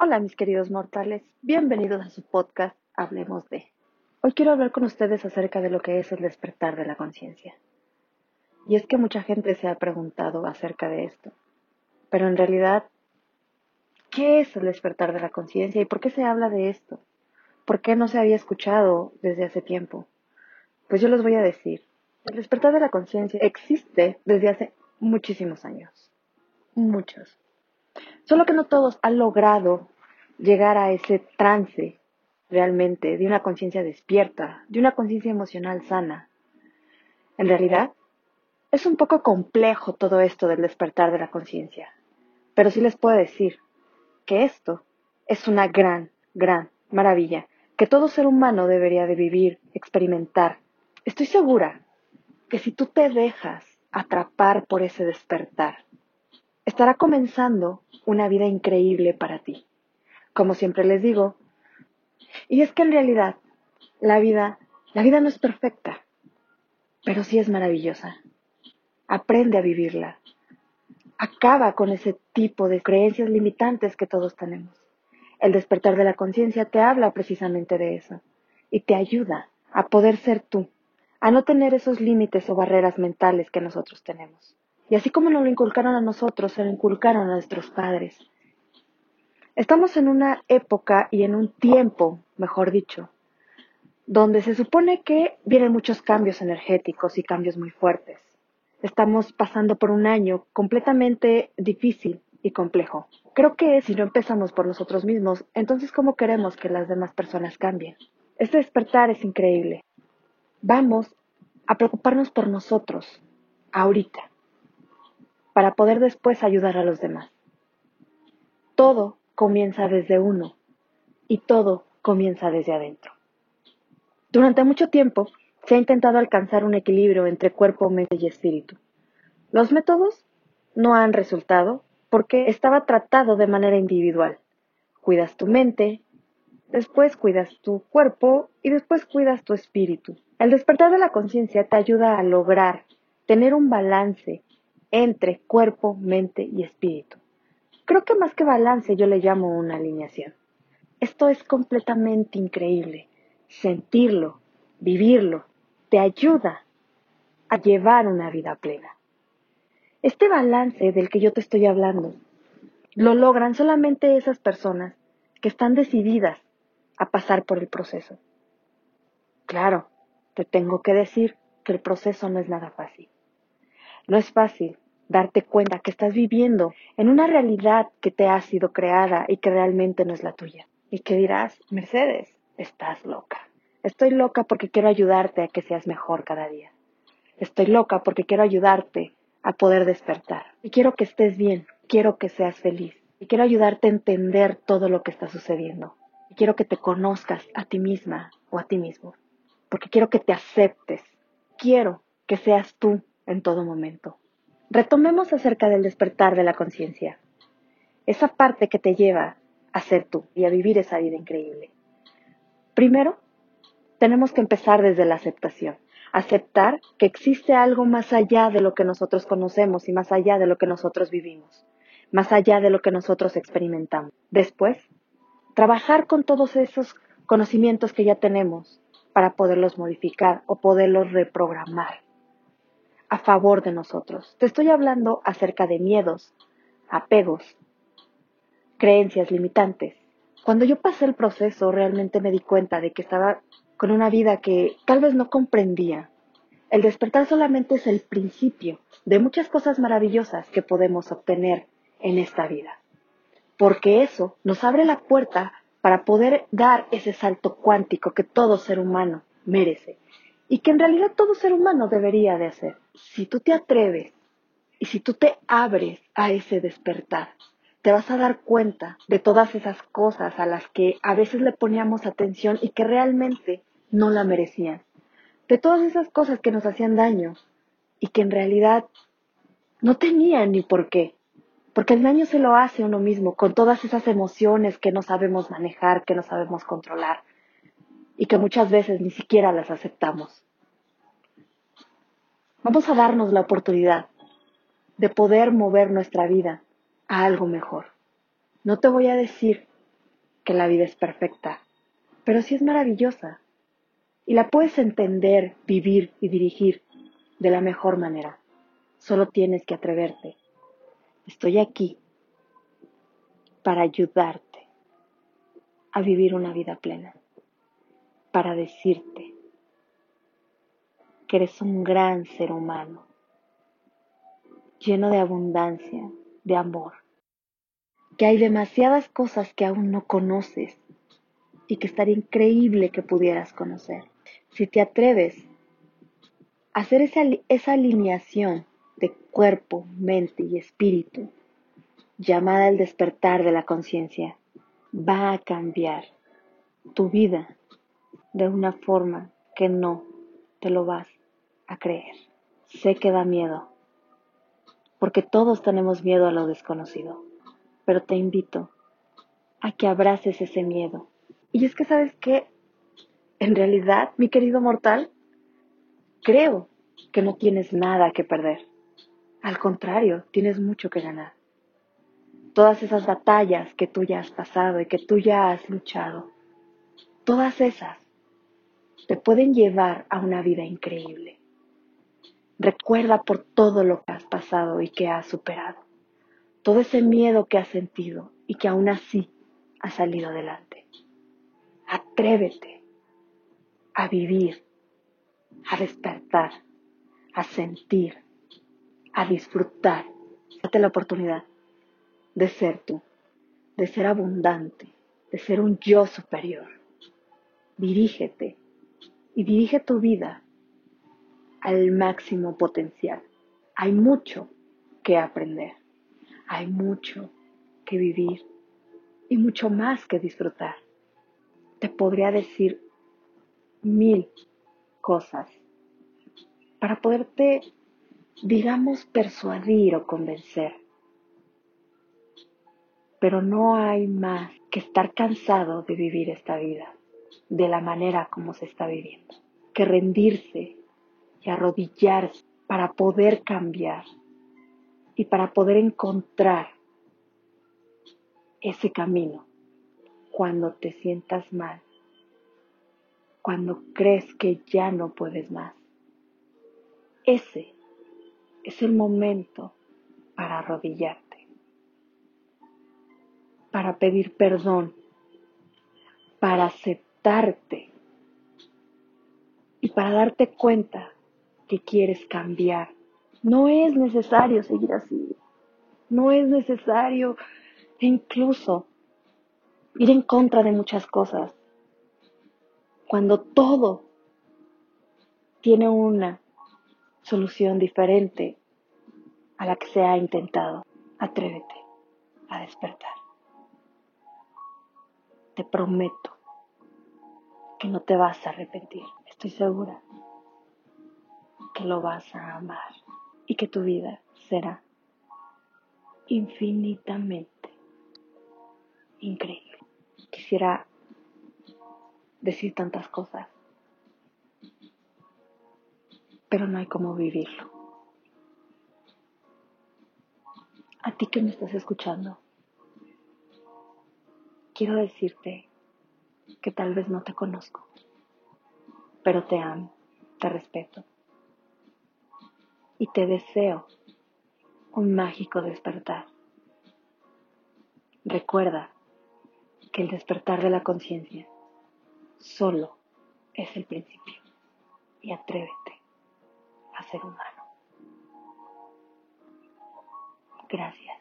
Hola mis queridos mortales, bienvenidos a su podcast Hablemos de. Hoy quiero hablar con ustedes acerca de lo que es el despertar de la conciencia. Y es que mucha gente se ha preguntado acerca de esto. Pero en realidad, ¿qué es el despertar de la conciencia y por qué se habla de esto? ¿Por qué no se había escuchado desde hace tiempo? Pues yo les voy a decir, el despertar de la conciencia existe desde hace muchísimos años. Muchos. Solo que no todos han logrado llegar a ese trance realmente de una conciencia despierta, de una conciencia emocional sana. En realidad, es un poco complejo todo esto del despertar de la conciencia, pero sí les puedo decir que esto es una gran, gran maravilla que todo ser humano debería de vivir, experimentar. Estoy segura que si tú te dejas atrapar por ese despertar, estará comenzando una vida increíble para ti. Como siempre les digo, y es que en realidad la vida, la vida no es perfecta, pero sí es maravillosa. Aprende a vivirla. Acaba con ese tipo de creencias limitantes que todos tenemos. El despertar de la conciencia te habla precisamente de eso y te ayuda a poder ser tú, a no tener esos límites o barreras mentales que nosotros tenemos. Y así como nos lo inculcaron a nosotros, se lo inculcaron a nuestros padres. Estamos en una época y en un tiempo, mejor dicho, donde se supone que vienen muchos cambios energéticos y cambios muy fuertes. Estamos pasando por un año completamente difícil y complejo. Creo que si no empezamos por nosotros mismos, entonces ¿cómo queremos que las demás personas cambien? Este despertar es increíble. Vamos a preocuparnos por nosotros, ahorita para poder después ayudar a los demás. Todo comienza desde uno y todo comienza desde adentro. Durante mucho tiempo se ha intentado alcanzar un equilibrio entre cuerpo, mente y espíritu. Los métodos no han resultado porque estaba tratado de manera individual. Cuidas tu mente, después cuidas tu cuerpo y después cuidas tu espíritu. El despertar de la conciencia te ayuda a lograr tener un balance entre cuerpo, mente y espíritu. Creo que más que balance yo le llamo una alineación. Esto es completamente increíble. Sentirlo, vivirlo, te ayuda a llevar una vida plena. Este balance del que yo te estoy hablando lo logran solamente esas personas que están decididas a pasar por el proceso. Claro, te tengo que decir que el proceso no es nada fácil. No es fácil darte cuenta que estás viviendo en una realidad que te ha sido creada y que realmente no es la tuya. Y que dirás, Mercedes, estás loca. Estoy loca porque quiero ayudarte a que seas mejor cada día. Estoy loca porque quiero ayudarte a poder despertar. Y quiero que estés bien, quiero que seas feliz. Y quiero ayudarte a entender todo lo que está sucediendo. Y quiero que te conozcas a ti misma o a ti mismo. Porque quiero que te aceptes. Quiero que seas tú en todo momento. Retomemos acerca del despertar de la conciencia, esa parte que te lleva a ser tú y a vivir esa vida increíble. Primero, tenemos que empezar desde la aceptación, aceptar que existe algo más allá de lo que nosotros conocemos y más allá de lo que nosotros vivimos, más allá de lo que nosotros experimentamos. Después, trabajar con todos esos conocimientos que ya tenemos para poderlos modificar o poderlos reprogramar a favor de nosotros. Te estoy hablando acerca de miedos, apegos, creencias limitantes. Cuando yo pasé el proceso realmente me di cuenta de que estaba con una vida que tal vez no comprendía. El despertar solamente es el principio de muchas cosas maravillosas que podemos obtener en esta vida. Porque eso nos abre la puerta para poder dar ese salto cuántico que todo ser humano merece y que en realidad todo ser humano debería de hacer. Si tú te atreves y si tú te abres a ese despertar, te vas a dar cuenta de todas esas cosas a las que a veces le poníamos atención y que realmente no la merecían. De todas esas cosas que nos hacían daño y que en realidad no tenían ni por qué. Porque el daño se lo hace uno mismo con todas esas emociones que no sabemos manejar, que no sabemos controlar y que muchas veces ni siquiera las aceptamos. Vamos a darnos la oportunidad de poder mover nuestra vida a algo mejor. No te voy a decir que la vida es perfecta, pero sí es maravillosa. Y la puedes entender, vivir y dirigir de la mejor manera. Solo tienes que atreverte. Estoy aquí para ayudarte a vivir una vida plena, para decirte que eres un gran ser humano, lleno de abundancia, de amor, que hay demasiadas cosas que aún no conoces y que estaría increíble que pudieras conocer. Si te atreves a hacer esa, esa alineación de cuerpo, mente y espíritu, llamada el despertar de la conciencia, va a cambiar tu vida de una forma que no te lo vas a creer. Sé que da miedo, porque todos tenemos miedo a lo desconocido, pero te invito a que abraces ese miedo. Y es que sabes que, en realidad, mi querido mortal, creo que no tienes nada que perder. Al contrario, tienes mucho que ganar. Todas esas batallas que tú ya has pasado y que tú ya has luchado, todas esas te pueden llevar a una vida increíble. Recuerda por todo lo que has pasado y que has superado. Todo ese miedo que has sentido y que aún así has salido adelante. Atrévete a vivir, a despertar, a sentir, a disfrutar. Date la oportunidad de ser tú, de ser abundante, de ser un yo superior. Dirígete y dirige tu vida al máximo potencial. Hay mucho que aprender, hay mucho que vivir y mucho más que disfrutar. Te podría decir mil cosas para poderte, digamos, persuadir o convencer. Pero no hay más que estar cansado de vivir esta vida de la manera como se está viviendo, que rendirse y arrodillarse para poder cambiar y para poder encontrar ese camino cuando te sientas mal, cuando crees que ya no puedes más. Ese es el momento para arrodillarte, para pedir perdón, para aceptarte y para darte cuenta que quieres cambiar. No es necesario seguir así. No es necesario incluso ir en contra de muchas cosas. Cuando todo tiene una solución diferente a la que se ha intentado, atrévete a despertar. Te prometo que no te vas a arrepentir. Estoy segura lo vas a amar y que tu vida será infinitamente increíble. Quisiera decir tantas cosas, pero no hay cómo vivirlo. A ti que me estás escuchando, quiero decirte que tal vez no te conozco, pero te amo, te respeto y te deseo un mágico despertar. Recuerda que el despertar de la conciencia solo es el principio y atrévete a ser humano. Gracias.